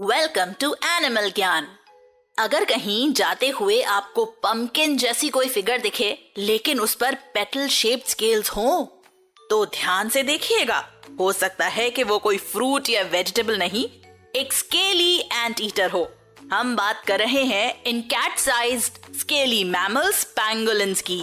Welcome to animal ज्ञान अगर कहीं जाते हुए आपको पंपकिन जैसी कोई फिगर दिखे, लेकिन उस पर पेटल शेप्ड स्केल्स हो तो ध्यान से देखिएगा। हो सकता है कि वो कोई फ्रूट या वेजिटेबल नहीं, एक स्केली एंट ईटर हो। हम बात कर रहे हैं इन cat size scaly mammals pangolins की।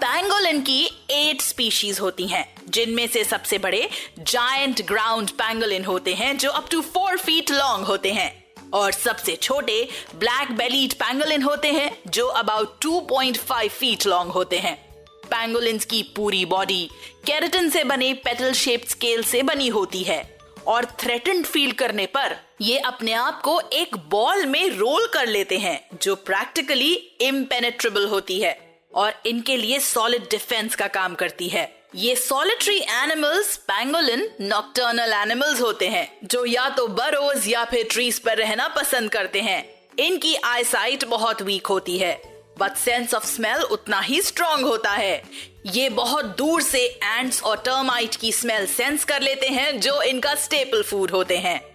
पैंगोलिन की एट स्पीशीज होती हैं, जिनमें से सबसे बड़े जायंट ग्राउंड पैंगोलिन होते हैं, जो up to four feet long होते हैं। और सबसे छोटे ब्लैक बेलीड पैंगोलिन होते हैं, जो अबाउट 2.5 फीट लॉन्ग होते हैं। पैंगोलिन्स की पूरी बॉडी कैरेटन से बने पेटल शेप स्केल से बनी होती है। और थ्रेटेंड फील करने पर ये अपने आप को एक बॉल में रोल कर लेते हैं, जो प्रैक्टिकली इम्पेनेट्रेबल होती है। और इनके लिए सॉलिड डिफेंस का काम करती है। ये solitary animals pangolin nocturnal animals होते हैं, जो या तो बरोज या फिर ट्रीज पर रहना पसंद करते हैं। इनकी आईसाइट बहुत वीक होती है बट सेंस ऑफ़ स्मेल उतना ही स्ट्रॉन्ग होता है। ये बहुत दूर से एंड्स और टर्माइट की स्मेल सेंस कर लेते हैं, जो इनका स्टेपल फ़ूड होते हैं।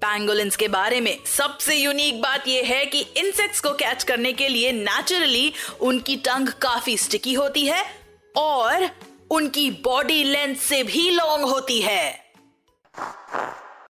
पैंगोलिन्स के बारे में। सबसे यूनिक बात यह है कि इंसेक्ट्स को कैच करने के लिए नेचुरली उनकी टंग काफ़ी स्टिकी होती है और उनकी बॉडी लेंथ से भी लॉन्ग होती है।